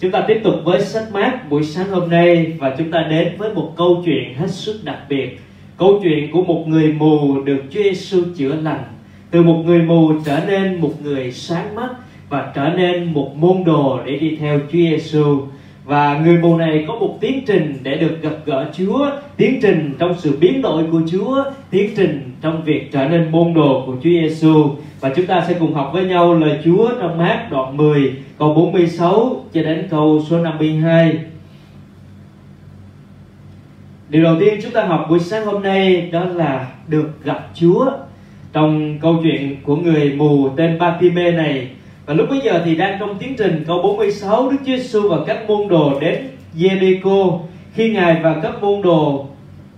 Chúng ta tiếp tục với sách mát buổi sáng hôm nay và chúng ta đến với một câu chuyện hết sức đặc biệt. Câu chuyện của một người mù được Chúa Giêsu chữa lành. Từ một người mù trở nên một người sáng mắt và trở nên một môn đồ để đi theo Chúa Giêsu và người mù này có một tiến trình để được gặp gỡ Chúa, tiến trình trong sự biến đổi của Chúa, tiến trình trong việc trở nên môn đồ của Chúa Giêsu. Và chúng ta sẽ cùng học với nhau lời Chúa trong mát đoạn 10, câu 46 cho đến câu số 52. Điều đầu tiên chúng ta học buổi sáng hôm nay đó là được gặp Chúa. Trong câu chuyện của người mù tên Bartime này và lúc bấy giờ thì đang trong tiến trình câu 46 Đức Chúa Giêsu và các môn đồ đến Jericho khi ngài và các môn đồ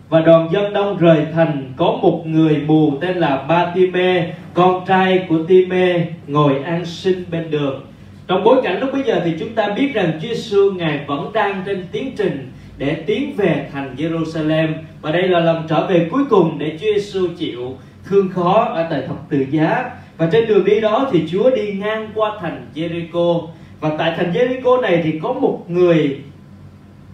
và đoàn dân đông rời thành có một người mù tên là Bartimeu con trai của Ti-mê ngồi an sinh bên đường. Trong bối cảnh lúc bây giờ thì chúng ta biết rằng Chúa Giêsu ngài vẫn đang trên tiến trình để tiến về thành Jerusalem và đây là lần trở về cuối cùng để Chúa Giêsu chịu thương khó ở tại thập tự giá. Và trên đường đi đó thì Chúa đi ngang qua thành Jericho. Và tại thành Jericho này thì có một người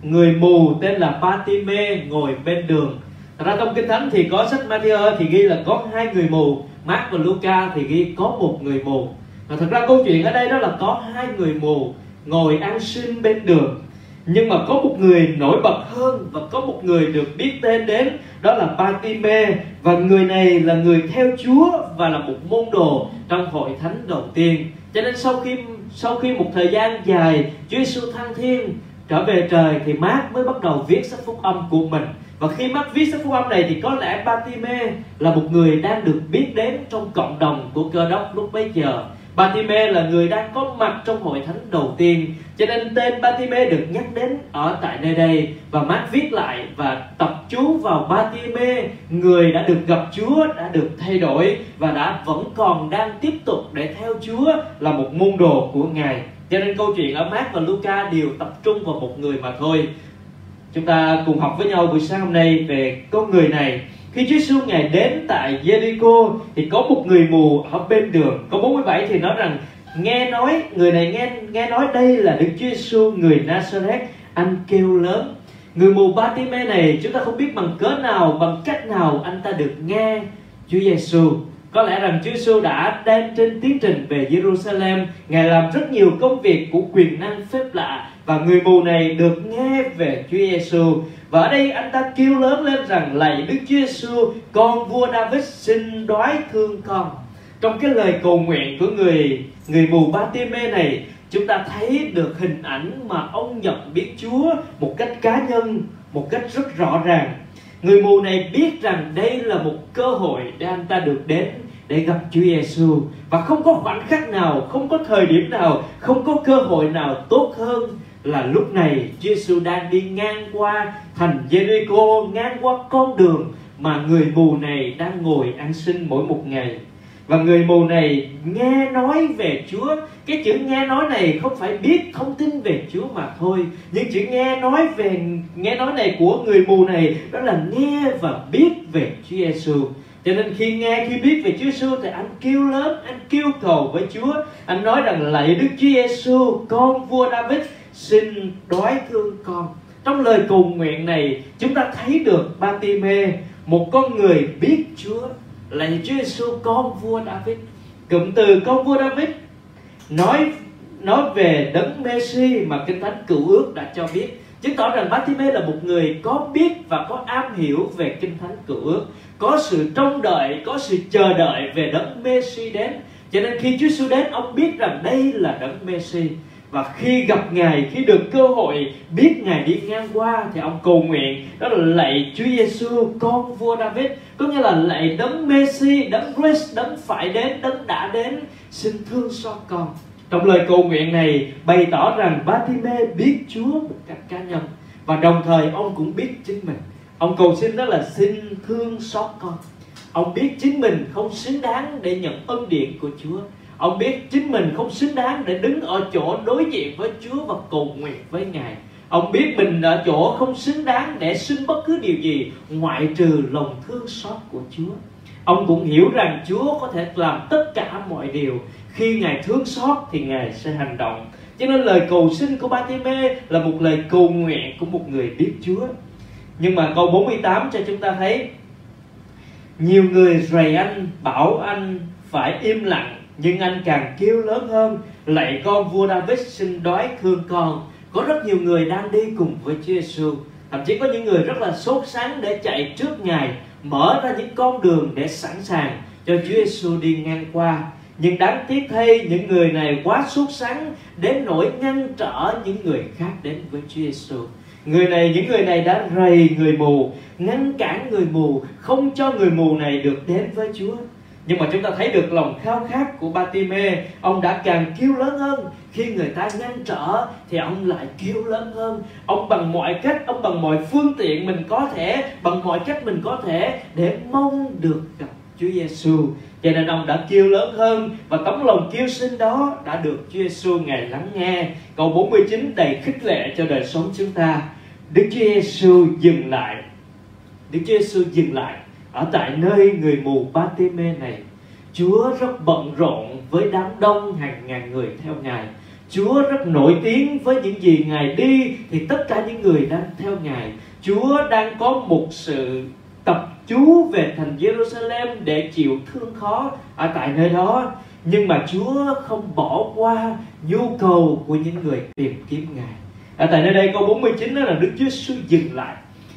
người mù tên là Patime ngồi bên đường. Thật ra trong kinh thánh thì có sách Matthew thì ghi là có hai người mù. Mark và Luca thì ghi có một người mù. Và thật ra câu chuyện ở đây đó là có hai người mù ngồi ăn sinh bên đường. Nhưng mà có một người nổi bật hơn và có một người được biết tên đến, đó là Patime và người này là người theo Chúa và là một môn đồ trong hội thánh đầu tiên. Cho nên sau khi sau khi một thời gian dài Chúa Giêsu thăng thiên, trở về trời thì Mark mới bắt đầu viết sách phúc âm của mình và khi Mark viết sách phúc âm này thì có lẽ Batime là một người đang được biết đến trong cộng đồng của cơ đốc lúc bấy giờ. Batime là người đang có mặt trong hội thánh đầu tiên, cho nên tên Batime được nhắc đến ở tại nơi đây. Và Mark viết lại và tập chú vào Batime người đã được gặp Chúa, đã được thay đổi và đã vẫn còn đang tiếp tục để theo Chúa là một môn đồ của Ngài. Cho nên câu chuyện ở Mark và Luca đều tập trung vào một người mà thôi chúng ta cùng học với nhau buổi sáng hôm nay về con người này. Khi Chúa Giêsu ngài đến tại Jericho, thì có một người mù ở bên đường. Câu 47 thì nói rằng, nghe nói, người này nghe nghe nói đây là Đức Chúa Giêsu người Nazareth, anh kêu lớn. Người mù Batime này, chúng ta không biết bằng cớ nào, bằng cách nào anh ta được nghe Chúa Giêsu có lẽ rằng Chúa Giêsu đã đang trên tiến trình về Jerusalem. Ngài làm rất nhiều công việc của quyền năng phép lạ và người mù này được nghe về Chúa Giêsu và ở đây anh ta kêu lớn lên rằng lạy Đức Chúa Giêsu con vua David xin đoái thương con. Trong cái lời cầu nguyện của người người mù Batime này chúng ta thấy được hình ảnh mà ông nhận biết Chúa một cách cá nhân một cách rất rõ ràng. Người mù này biết rằng đây là một cơ hội để anh ta được đến để gặp Chúa Giêsu và không có khoảnh khắc nào, không có thời điểm nào, không có cơ hội nào tốt hơn là lúc này Chúa Giêsu đang đi ngang qua thành Jericho, ngang qua con đường mà người mù này đang ngồi ăn xin mỗi một ngày. Và người mù này nghe nói về Chúa. Cái chữ nghe nói này không phải biết thông tin về Chúa mà thôi. Nhưng chữ nghe nói về nghe nói này của người mù này Đó là nghe và biết về Chúa Giêsu cho nên khi nghe khi biết về Chúa Giêsu thì anh kêu lớn anh kêu cầu với Chúa. Anh nói rằng lạy Đức Chúa Giêsu con vua David xin đói thương con. Trong lời cầu nguyện này, chúng ta thấy được Ba-ti-mê, một con người biết Chúa, là Chúa Giêsu con vua David cụm từ con vua David nói nói về đấng Messi mà kinh thánh cựu ước đã cho biết. Chứng tỏ rằng Bartimê là một người có biết và có am hiểu về kinh thánh cựu ước, có sự trông đợi, có sự chờ đợi về đấng Messi đến. Cho nên khi Chúa Giêsu đến, ông biết rằng đây là đấng Messi và khi gặp ngài, khi được cơ hội biết ngài đi ngang qua, thì ông cầu nguyện, đó là lạy Chúa Giêsu con vua David. Có nghĩa là lạy đấng Messi, đấng Christ, đấng phải đến, đấng đã đến. Xin thương xót con. Trong lời cầu nguyện này bày tỏ rằng Bartimê biết Chúa một cách cá nhân. Và đồng thời ông cũng biết chính mình. Ông cầu xin đó là xin thương xót con. Ông biết chính mình không xứng đáng để nhận ân điện của Chúa ông biết chính mình không xứng đáng để đứng ở chỗ đối diện với Chúa và cầu nguyện với Ngài. Ông biết mình ở chỗ không xứng đáng để xin bất cứ điều gì, ngoại trừ lòng thương xót của Chúa. Ông cũng hiểu rằng Chúa có thể làm tất cả mọi điều. Khi ngài thương xót thì ngài sẽ hành động. Cho nên lời cầu xin của Ba-ti-mê là một lời cầu nguyện của một người biết Chúa. Nhưng mà câu 48 cho chúng ta thấy, nhiều người rầy anh, bảo anh phải im lặng nhưng anh càng kêu lớn hơn, lạy con vua David xin đói thương con. Có rất nhiều người đang đi cùng với Chúa Giêsu. Thậm chí có những người rất là sốt sắng để chạy trước ngài, mở ra những con đường để sẵn sàng cho Chúa Giêsu đi ngang qua. Nhưng đáng tiếc thay, những người này quá sốt sắng đến nỗi ngăn trở những người khác đến với Chúa Giêsu. Người này, những người này đã rầy người mù, ngăn cản người mù, không cho người mù này được đến với Chúa nhưng mà chúng ta thấy được lòng khao khát của Batime, ông đã càng kêu lớn hơn. Khi người ta ngăn trở thì ông lại kêu lớn hơn. Ông bằng mọi cách, ông bằng mọi phương tiện mình có thể, bằng mọi cách mình có thể để mong được gặp Chúa Giêsu cho nên ông đã kêu lớn hơn và tấm lòng kêu xin đó đã được Chúa Giêsu ngài lắng nghe. Câu 49 đầy khích lệ cho đời sống chúng ta. Đức Chúa Giêsu dừng lại. Đức Chúa Giêsu dừng lại ở tại nơi người mù Batime này, Chúa rất bận rộn với đám đông hàng ngàn người theo Ngài. Chúa rất nổi tiếng với những gì Ngài đi thì tất cả những người đang theo Ngài. Chúa đang có một sự tập chú về thành Jerusalem để chịu thương khó ở tại nơi đó. Nhưng mà Chúa không bỏ qua nhu cầu của những người tìm kiếm Ngài. Ở tại nơi đây câu 49 đó là Đức Chúa Sư dừng lại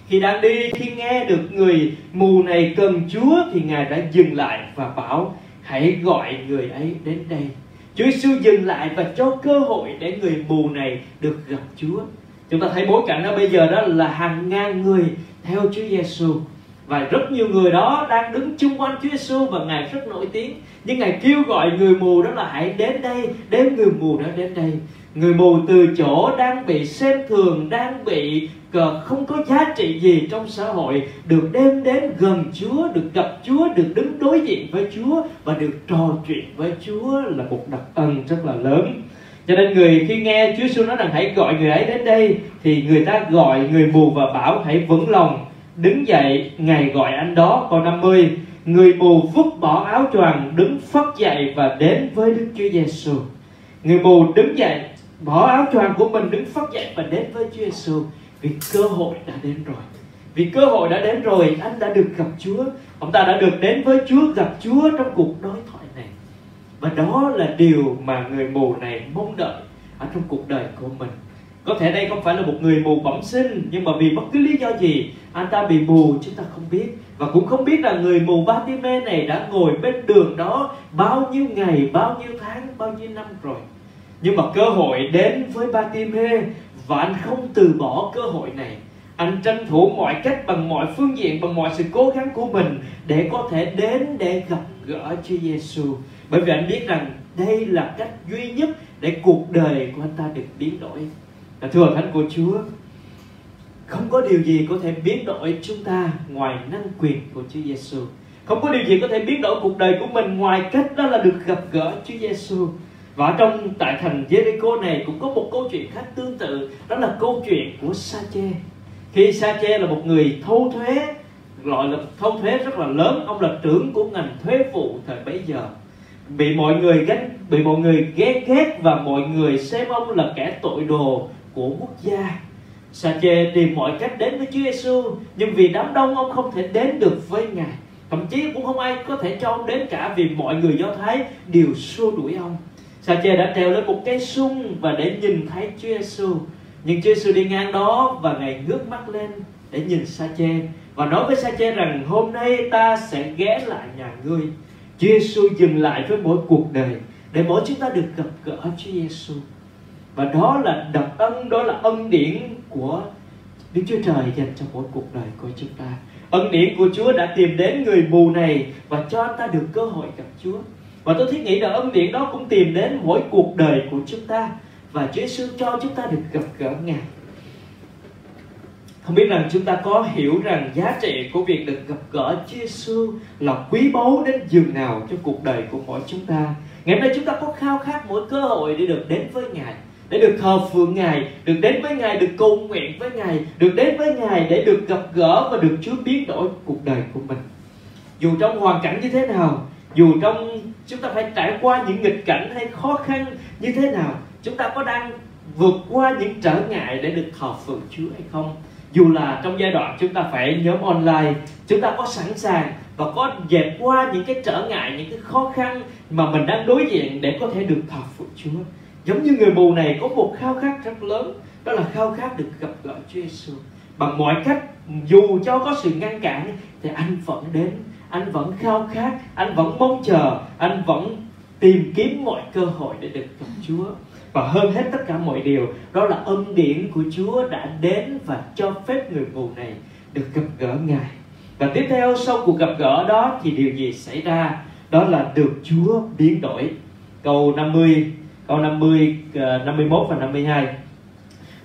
khi đang đi khi nghe được người mù này cần Chúa thì ngài đã dừng lại và bảo, hãy gọi người ấy đến đây. Chúa Giêsu dừng lại và cho cơ hội để người mù này được gặp Chúa. Chúng ta thấy bối cảnh đó bây giờ đó là hàng ngàn người theo Chúa Giêsu. Và rất nhiều người đó đang đứng chung quanh Chúa Giêsu và ngài rất nổi tiếng. Nhưng ngài kêu gọi người mù đó là, hãy đến đây đem người mù đó đến đây. Người mù từ chỗ đang bị xem thường, đang bị không có giá trị gì trong xã hội, được đem đến gần Chúa, được gặp Chúa, được đứng đối diện với Chúa và được trò chuyện với Chúa là một đặc ân rất là lớn. Cho nên người khi nghe Chúa Giêsu nói rằng hãy gọi người ấy đến đây, thì người ta gọi người mù và bảo hãy vững lòng, đứng dậy, ngài gọi anh đó. Câu 50 người mù vứt bỏ áo choàng, đứng phất dậy và đến với Đức Chúa Giêsu người mù đứng dậy, bỏ áo choàng của mình, đứng phất dậy và đến với Chúa Giêsu vì cơ hội đã đến rồi. Vì cơ hội đã đến rồi, anh đã được gặp Chúa. Ông ta đã được đến với Chúa, gặp Chúa trong cuộc đối thoại này. Và đó là điều mà người mù này mong đợi ở trong cuộc đời của mình. Có thể đây không phải là một người mù bẩm sinh, nhưng mà vì bất cứ lý do gì, anh ta bị mù, chúng ta không biết. Và cũng không biết là người mù Batime này đã ngồi bên đường đó bao nhiêu ngày, bao nhiêu tháng, bao nhiêu năm rồi. Nhưng mà cơ hội đến với Batime và anh không từ bỏ cơ hội này. Anh tranh thủ mọi cách bằng mọi phương diện, bằng mọi sự cố gắng của mình để có thể đến để gặp gỡ Chúa Giêsu. Bởi vì anh biết rằng đây là cách duy nhất để cuộc đời của anh ta được biến đổi. Và thưa thánh của Chúa, không có điều gì có thể biến đổi chúng ta ngoài năng quyền của Chúa Giêsu. Không có điều gì có thể biến đổi cuộc đời của mình ngoài cách đó là được gặp gỡ Chúa Giêsu và trong tại thành Jericho này cũng có một câu chuyện khác tương tự, đó là câu chuyện của Sa-chê. Khi Sa-chê là một người thâu thuế, gọi là thâu thuế rất là lớn, ông là trưởng của ngành thuế vụ thời bấy giờ. Bị mọi người ghét bị mọi người ghét ghét và mọi người xem ông là kẻ tội đồ của quốc gia. Sa-chê tìm mọi cách đến với Chúa Giêsu nhưng vì đám đông ông không thể đến được với ngài. Thậm chí cũng không ai có thể cho ông đến cả vì mọi người do thái đều xua đuổi ông. Sa-chê đã treo lên một cái sung và để nhìn thấy Chúa Giêsu. Nhưng Chúa Giêsu đi ngang đó và ngài ngước mắt lên để nhìn Sa-chê và nói với Sa-chê rằng hôm nay ta sẽ ghé lại nhà ngươi. Chúa Giêsu dừng lại với mỗi cuộc đời để mỗi chúng ta được gặp gỡ Chúa Giêsu. Và đó là đặc ân, đó là ân điển của Đức Chúa Trời dành cho mỗi cuộc đời của chúng ta. Ân điển của Chúa đã tìm đến người mù này và cho anh ta được cơ hội gặp Chúa và tôi thiết nghĩ là ân điển đó cũng tìm đến mỗi cuộc đời của chúng ta và Chúa Giêsu cho chúng ta được gặp gỡ Ngài. Không biết rằng chúng ta có hiểu rằng giá trị của việc được gặp gỡ Chúa Giêsu là quý báu đến giường nào cho cuộc đời của mỗi chúng ta. Ngày hôm nay chúng ta có khao khát mỗi cơ hội để được đến với Ngài để được thờ phượng Ngài, được đến với Ngài, được cầu nguyện với Ngài, được đến với Ngài để được gặp gỡ và được Chúa biến đổi cuộc đời của mình. Dù trong hoàn cảnh như thế nào, dù trong chúng ta phải trải qua những nghịch cảnh hay khó khăn như thế nào, chúng ta có đang vượt qua những trở ngại để được thờ phượng Chúa hay không? Dù là trong giai đoạn chúng ta phải nhóm online, chúng ta có sẵn sàng và có dẹp qua những cái trở ngại, những cái khó khăn mà mình đang đối diện để có thể được thờ phượng Chúa. Giống như người mù này có một khao khát rất lớn, đó là khao khát được gặp gỡ Chúa Giêsu bằng mọi cách, dù cho có sự ngăn cản, thì anh vẫn đến anh vẫn khao khát, anh vẫn mong chờ, anh vẫn tìm kiếm mọi cơ hội để được gặp Chúa. Và hơn hết tất cả mọi điều, đó là ân điển của Chúa đã đến và cho phép người mù này được gặp gỡ Ngài. Và tiếp theo, sau cuộc gặp gỡ đó thì điều gì xảy ra? Đó là được Chúa biến đổi. Câu 50 câu 50 51 ờ, và 52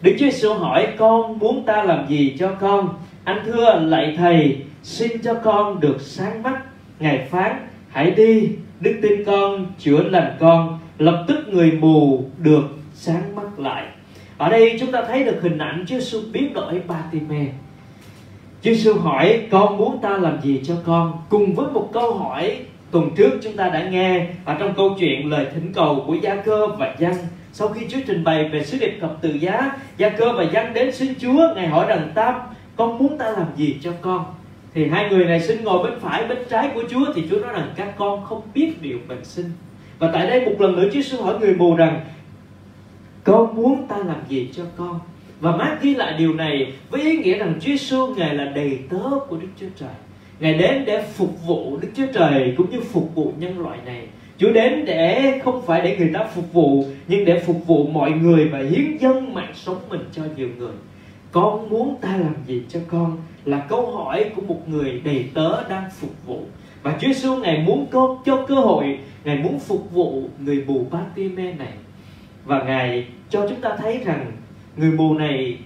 Đức Chúa Giêsu hỏi, con muốn ta làm gì cho con? Anh thưa, lạy thầy xin cho con được sáng mắt ngài phán. Hãy đi, đức tin con chữa lành con. Lập tức người mù được sáng mắt lại. Ở đây chúng ta thấy được hình ảnh Chúa Giêsu biến đổi ba mê Chúa Giêsu hỏi, con muốn ta làm gì cho con? Cùng với một câu hỏi tuần trước chúng ta đã nghe ở trong câu chuyện lời thỉnh cầu của Gia Cơ và Giăng. Sau khi Chúa trình bày về sứ điệp thập tự giá, Gia Cơ và Giăng đến xin Chúa, ngài hỏi rằng ta con muốn ta làm gì cho con? Thì hai người này xin ngồi bên phải, bên trái của Chúa, thì Chúa nói rằng, các con không biết điều mình xin và tại đây một lần nữa Chúa Giêsu hỏi người mù rằng, con muốn ta làm gì cho con? Và Mát ghi lại điều này với ý nghĩa rằng Chúa Giêsu, ngài là đầy tớ của Đức Chúa Trời. Ngài đến để phục vụ Đức Chúa Trời cũng như phục vụ nhân loại này. Chúa đến để không phải để người ta phục vụ, nhưng để phục vụ mọi người và hiến dâng mạng sống mình cho nhiều người. Con muốn ta làm gì cho con? Là câu hỏi của một người đầy tớ đang phục vụ. Và Chúa Giêsu ngài muốn có, cho cơ hội, ngài muốn phục vụ người mù Bartimae này. Và ngài cho chúng ta thấy rằng người mù này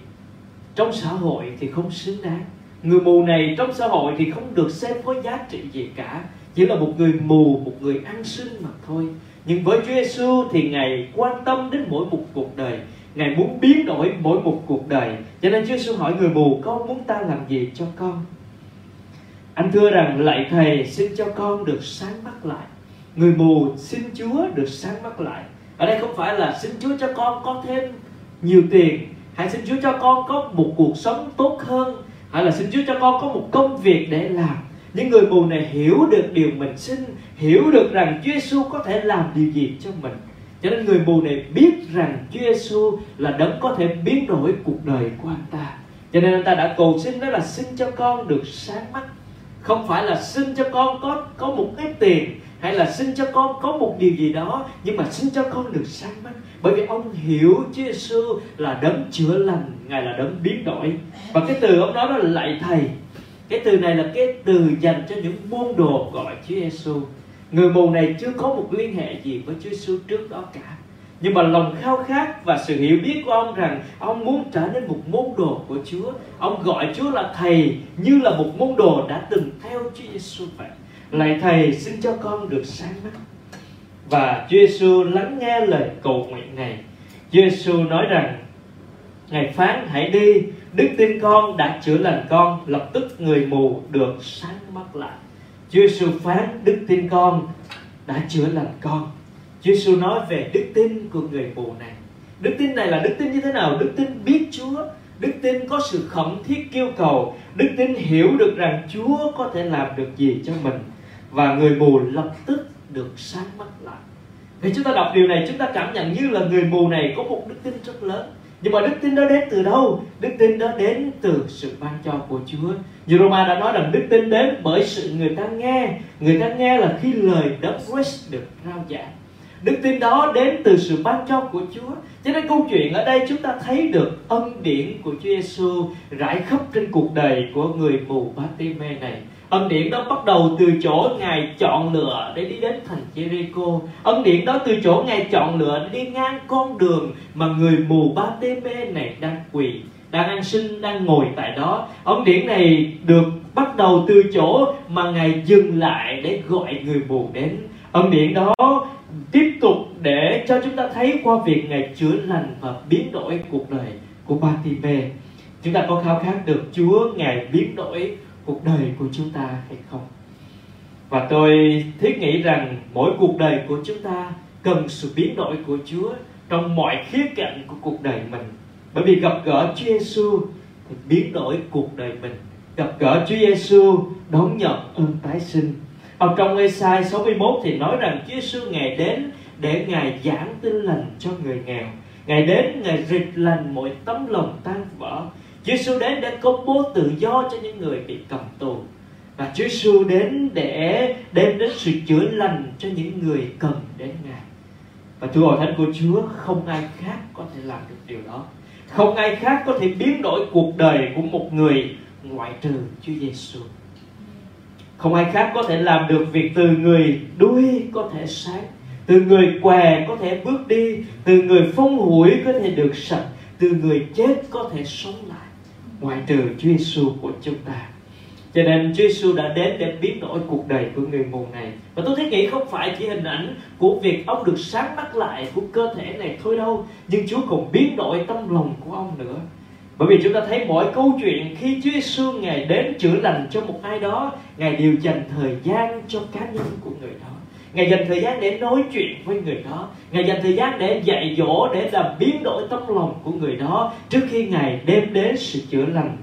trong xã hội thì không xứng đáng. Người mù này trong xã hội thì không được xem có giá trị gì cả. Chỉ là một người mù, một người ăn xin mà thôi. Nhưng với Chúa Giêsu thì ngài quan tâm đến mỗi một cuộc đời ngài muốn biến đổi mỗi một cuộc đời. Cho nên Chúa Giêsu hỏi người mù, con muốn ta làm gì cho con? Anh thưa rằng lạy thầy, xin cho con được sáng mắt lại. Người mù, xin Chúa được sáng mắt lại. Ở đây không phải là xin Chúa cho con có thêm nhiều tiền hãy xin Chúa cho con có một cuộc sống tốt hơn, hay là xin Chúa cho con có một công việc để làm. Những người mù này hiểu được điều mình xin, hiểu được rằng Chúa Giêsu có thể làm điều gì cho mình cho nên người mù này biết rằng Chúa Giêsu là đấng có thể biến đổi cuộc đời của anh ta. Cho nên anh ta đã cầu xin đó là xin cho con được sáng mắt. Không phải là xin cho con có có một cái tiền hay là xin cho con có một điều gì đó, nhưng mà xin cho con được sáng mắt. Bởi vì ông hiểu Chúa Giêsu là đấng chữa lành, ngài là đấng biến đổi. Và cái từ ông nói đó là lạy thầy. Cái từ này là cái từ dành cho những môn đồ gọi Chúa Giêsu người mù này chưa có một liên hệ gì với Chúa Giêsu trước đó cả. Nhưng mà lòng khao khát và sự hiểu biết của ông rằng ông muốn trở nên một môn đồ của Chúa. Ông gọi Chúa là thầy như là một môn đồ đã từng theo Chúa Giêsu vậy. Lạy thầy, xin cho con được sáng mắt. Và Chúa Giêsu lắng nghe lời cầu nguyện này. Chúa Giêsu nói rằng, ngài phán, hãy đi. Đức tin con đã chữa lành con, lập tức người mù được sáng mắt lại. Chúa Giêsu phán đức tin con đã chữa lành con. Chúa Giêsu nói về đức tin của người mù này. Đức tin này là đức tin như thế nào? Đức tin biết Chúa. Đức tin có sự khẩn thiết kêu cầu. Đức tin hiểu được rằng Chúa có thể làm được gì cho mình. Và người mù lập tức được sáng mắt lại. Thì chúng ta đọc điều này, chúng ta cảm nhận như là người mù này có một đức tin rất lớn nhưng mà đức tin đó đến từ đâu? Đức tin đó đến từ sự ban cho của chúa. Như Roma đã nói rằng đức tin đến bởi sự người ta nghe. Người ta nghe là khi lời đấng Christ được rao giảng. Đức tin đó đến từ sự ban cho của Chúa. Cho nên câu chuyện ở đây chúng ta thấy được ân điển của Chúa Giêsu rải khắp trên cuộc đời của người mù Bartimae này ân điển đó bắt đầu từ chỗ ngài chọn lựa để đi đến thành Jericho. Ân điển đó từ chỗ ngài chọn lựa để đi ngang con đường mà người mù ba tê mê này đang quỳ, đang ăn sinh, đang ngồi tại đó. Ân điển này được bắt đầu từ chỗ mà ngài dừng lại để gọi người mù đến. Ân điển đó tiếp tục để cho chúng ta thấy qua việc ngài chữa lành và biến đổi cuộc đời của ba tê mê. Chúng ta có khao khát được Chúa ngài biến đổi cuộc đời của chúng ta hay không? Và tôi thiết nghĩ rằng mỗi cuộc đời của chúng ta cần sự biến đổi của Chúa trong mọi khía cạnh của cuộc đời mình. Bởi vì gặp gỡ Chúa Giêsu thì biến đổi cuộc đời mình. Gặp gỡ Chúa Giêsu, đón nhận ơn tái sinh. Ở trong Esai 61 thì nói rằng Chúa Giêsu ngày đến để ngài giảng tin lành cho người nghèo. Ngài đến ngài rịch lành mọi tấm lòng tan vỡ. Chúa Giêsu đến để công bố tự do cho những người bị cầm tù. Và Chúa Giêsu đến để đem đến sự chữa lành cho những người cần đến ngài. Và thưa hội thánh của Chúa không ai khác có thể làm được điều đó. Không ai khác có thể biến đổi cuộc đời của một người ngoại trừ Chúa Giêsu không ai khác có thể làm được việc từ người đuôi có thể sáng, từ người què có thể bước đi, từ người phong hủi có thể được sạch, từ người chết có thể sống lại ngoại trừ Chúa Giêsu của chúng ta. Cho nên Chúa Giêsu đã đến để biến đổi cuộc đời của người mù này. Và tôi thấy nghĩ không phải chỉ hình ảnh của việc ông được sáng mắt lại của cơ thể này thôi đâu, nhưng Chúa còn biến đổi tâm lòng của ông nữa. Bởi vì chúng ta thấy mỗi câu chuyện khi Chúa Giêsu ngài đến chữa lành cho một ai đó, ngài đều dành thời gian cho cá nhân của người đó. Ngài dành thời gian để nói chuyện với người đó. Ngài dành thời gian để dạy dỗ, Để làm biến đổi tâm lòng của người đó Trước khi Ngài đem đến sự chữa lành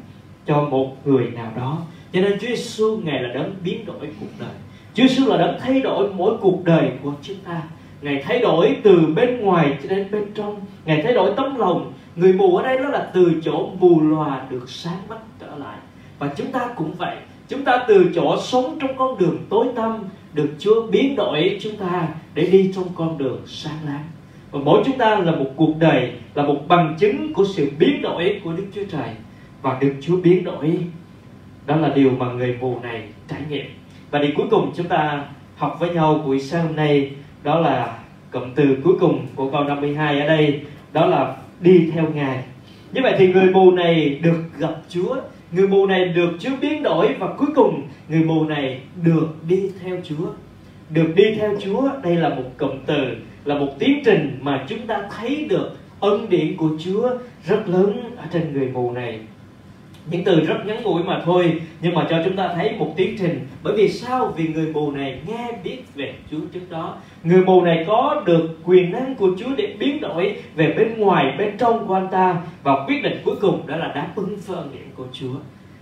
Cho một người nào đó. Cho nên Chúa Giêsu ngài là đấng biến đổi cuộc đời. Chúa Giêsu là đấng thay đổi mỗi cuộc đời của chúng ta. Ngài thay đổi từ bên ngoài cho đến bên trong. Ngài thay đổi tấm lòng. Người mù ở đây đó là từ chỗ mù lòa được sáng mắt trở lại. Và chúng ta cũng vậy. Chúng ta từ chỗ sống trong con đường tối tăm được Chúa biến đổi chúng ta Để đi trong con đường sáng láng. Và mỗi chúng ta là một cuộc đời, Là một bằng chứng của sự biến đổi của Đức Chúa Trời. Và được Chúa biến đổi, đó là điều mà người mù này trải nghiệm. Và điều cuối cùng chúng ta học với nhau buổi sáng hôm nay, đó là cụm từ cuối cùng của câu 52 ở đây, đó là đi theo ngài. Như vậy thì người mù này được gặp Chúa người mù này được Chúa biến đổi và cuối cùng, người mù này được đi theo Chúa. Được đi theo Chúa, đây là một cụm từ, là một tiến trình mà chúng ta thấy được ân điển của Chúa rất lớn ở trên người mù này những từ rất ngắn ngủi mà thôi, nhưng mà cho chúng ta thấy một tiến trình. Bởi vì sao? Vì người mù này nghe biết về Chúa trước đó. Người mù này có được quyền năng của Chúa để biến đổi về bên ngoài, bên trong của anh ta. Và quyết định cuối cùng đó là đáp ứng với điện của Chúa.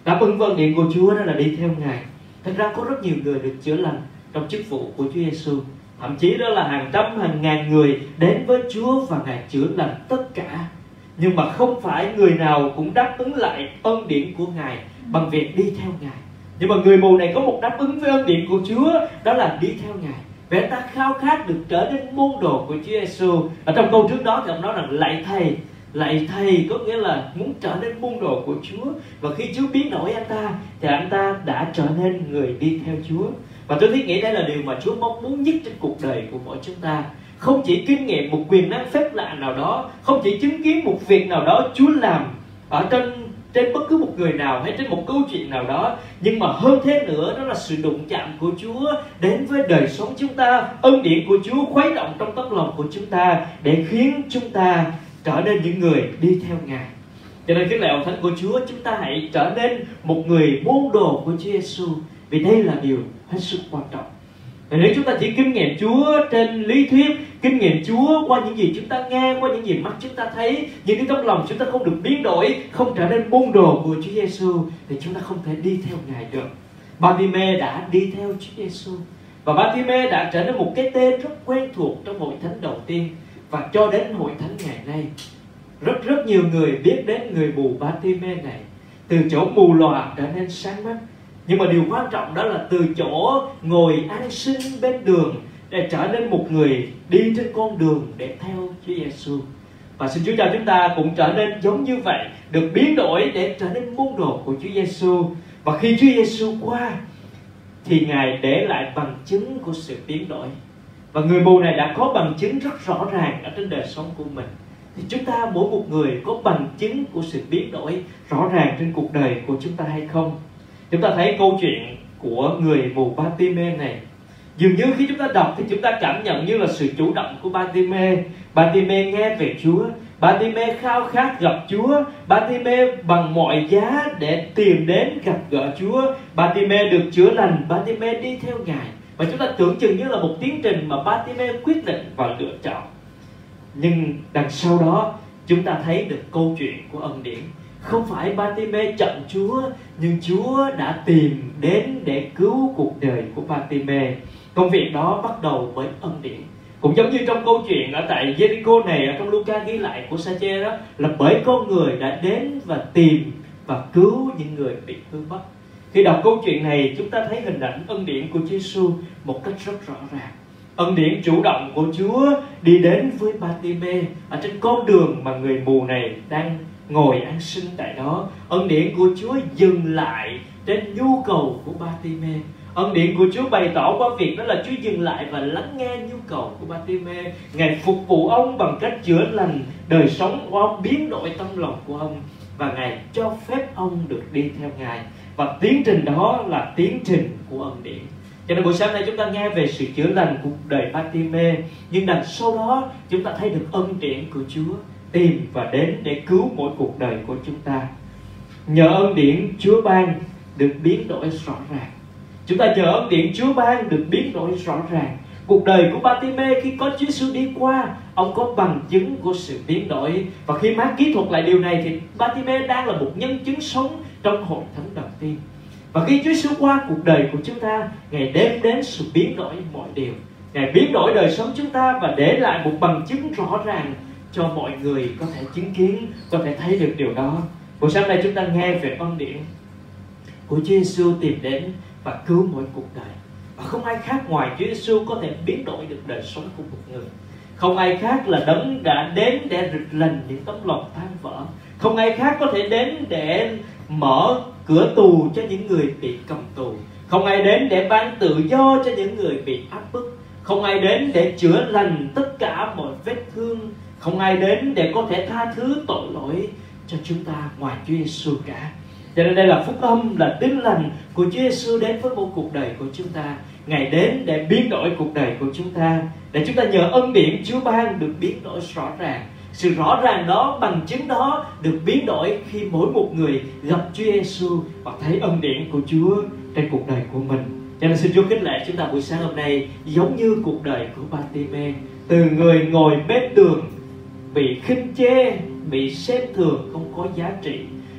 Đáp ứng với điện của Chúa đó là đi theo Ngài. Thật ra có rất nhiều người được chữa lành trong chức vụ của Chúa Giêsu thậm chí đó là hàng trăm, hàng ngàn người đến với Chúa và Ngài chữa lành tất cả nhưng mà không phải người nào cũng đáp ứng lại ân điển của ngài bằng việc đi theo ngài nhưng mà người mù này có một đáp ứng với ân điển của Chúa đó là đi theo ngài Vậy ta khao khát được trở nên môn đồ của Chúa Giêsu. Ở trong câu trước đó thì ông nói rằng lạy thầy, lạy thầy có nghĩa là muốn trở nên môn đồ của Chúa. Và khi Chúa biến đổi anh ta thì anh ta đã trở nên người đi theo Chúa. Và tôi nghĩ đây là điều mà Chúa mong muốn nhất trên cuộc đời của mỗi chúng ta không chỉ kinh nghiệm một quyền năng phép lạ nào đó, không chỉ chứng kiến một việc nào đó Chúa làm ở trên trên bất cứ một người nào hay trên một câu chuyện nào đó, nhưng mà hơn thế nữa, đó là sự đụng chạm của Chúa đến với đời sống chúng ta, ân điển của Chúa khuấy động trong tấm lòng của chúng ta để khiến chúng ta trở nên những người đi theo Ngài. Cho nên cái ông thánh của Chúa, chúng ta hãy trở nên một người môn đồ của Chúa Giêsu vì đây là điều hết sức quan trọng nếu chúng ta chỉ kinh nghiệm Chúa trên lý thuyết, Kinh nghiệm Chúa qua những gì chúng ta nghe, Qua những gì mắt chúng ta thấy, Nhưng cái trong lòng chúng ta không được biến đổi, Không trở nên môn đồ của Chúa Giêsu, Thì chúng ta không thể đi theo Ngài được. Bartimae đã đi theo Chúa Giêsu. Và Bartimae đã trở nên một cái tên rất quen thuộc Trong hội thánh đầu tiên. Và cho đến hội thánh ngày nay, Rất rất nhiều người biết đến người mù Bartimae này. Từ chỗ mù lòa trở nên sáng mắt nhưng mà điều quan trọng đó là từ chỗ ngồi an sinh bên đường để trở nên một người đi trên con đường để theo Chúa Giêsu và xin Chúa cho chúng ta cũng trở nên giống như vậy, được biến đổi để trở nên môn đồ của Chúa Giêsu và khi Chúa Giêsu qua, thì ngài để lại bằng chứng của sự biến đổi. Và người mù này đã có bằng chứng rất rõ ràng ở trên đời sống của mình. Thì chúng ta mỗi một người có bằng chứng của sự biến đổi rõ ràng trên cuộc đời của chúng ta hay không? Chúng ta thấy câu chuyện của người mù Batime này. Dường như khi chúng ta đọc thì chúng ta cảm nhận như là sự chủ động của Batime Batime nghe về Chúa Batime khao khát gặp Chúa Batime bằng mọi giá để tìm đến gặp gỡ Chúa. Batime được chữa lành Batime đi theo Ngài. Và chúng ta tưởng chừng như là một tiến trình mà Batime quyết định và lựa chọn. Nhưng đằng sau đó, chúng ta thấy được câu chuyện của ân điển không phải Batime chậm Chúa, nhưng Chúa đã tìm đến để cứu cuộc đời của Batime công việc đó bắt đầu với ân điển. Cũng giống như trong câu chuyện ở tại Jericho này, ở trong Luca ghi lại của Sa-chê đó, là bởi con người đã đến và tìm và cứu những người bị hư mất khi đọc câu chuyện này, chúng ta thấy hình ảnh ân điển của Chúa Giêsu một cách rất rõ ràng. Ân điển chủ động của Chúa đi đến với Batime ở trên con đường mà người mù này đang ngồi ăn sinh tại đó. Ân điển của Chúa dừng lại trên nhu cầu của Batime ân điển của Chúa bày tỏ qua việc đó là Chúa dừng lại và lắng nghe nhu cầu của Batime ngài phục vụ ông bằng cách chữa lành đời sống của ông, biến đổi tâm lòng của ông. Và ngài cho phép ông được đi theo ngài. Và tiến trình đó là tiến trình của ân điển. Cho nên buổi sáng nay chúng ta nghe về sự chữa lành cuộc đời Batime nhưng đằng sau đó, chúng ta thấy được ân điển của Chúa tìm và đến để cứu mỗi cuộc đời của chúng ta. Nhờ ân điển Chúa ban được biến đổi rõ ràng. Chúng ta nhờ ân điển Chúa ban được biến đổi rõ ràng. Cuộc đời của Batime khi có Chúa Giêsu đi qua, ông có bằng chứng của sự biến đổi. Và khi mát kỹ thuật lại điều này thì Batime đang là một nhân chứng sống trong hội thánh đầu tiên. Và khi Chúa Giêsu qua cuộc đời của chúng ta ngày đem đến sự biến đổi mọi điều. Ngài biến đổi đời sống chúng ta và để lại một bằng chứng rõ ràng cho mọi người có thể chứng kiến, có thể thấy được điều đó. Buổi sáng nay chúng ta nghe về ân điển của Chúa Giêsu tìm đến và cứu mỗi cuộc đời. Và không ai khác ngoài Chúa Giêsu có thể biến đổi được đời sống của một người. Không ai khác là đấng đã đến để rực lành những tấm lòng tan vỡ. Không ai khác có thể đến để mở cửa tù cho những người bị cầm tù. Không ai đến để ban tự do cho những người bị áp bức. Không ai đến để chữa lành tất cả mọi vết thương không ai đến để có thể tha thứ tội lỗi cho chúng ta ngoài Chúa Giêsu cả. Cho nên đây là phúc âm là tin lành của Chúa Giêsu đến với một cuộc đời của chúng ta. Ngài đến để biến đổi cuộc đời của chúng ta Để chúng ta nhờ ân điển Chúa ban được biến đổi rõ ràng. Sự rõ ràng đó, bằng chứng đó được biến đổi khi mỗi một người gặp Chúa Giêsu Và thấy ân điển của Chúa trên cuộc đời của mình. Cho nên xin Chúa khích lệ chúng ta buổi sáng hôm nay Giống như cuộc đời của Bartimaeus Từ người ngồi bếp đường Bị khinh chê, bị xem thường, không có giá trị.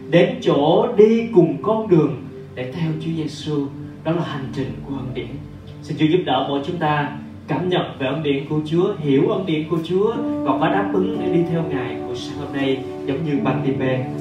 Đến chỗ đi cùng con đường để theo Chúa Giêsu đó là hành trình của ân điển. Xin Chúa giúp đỡ mỗi chúng ta cảm nhận về ân điển của Chúa hiểu ân điển của Chúa và có đáp ứng để đi theo Ngài buổi sáng hôm nay giống như Ban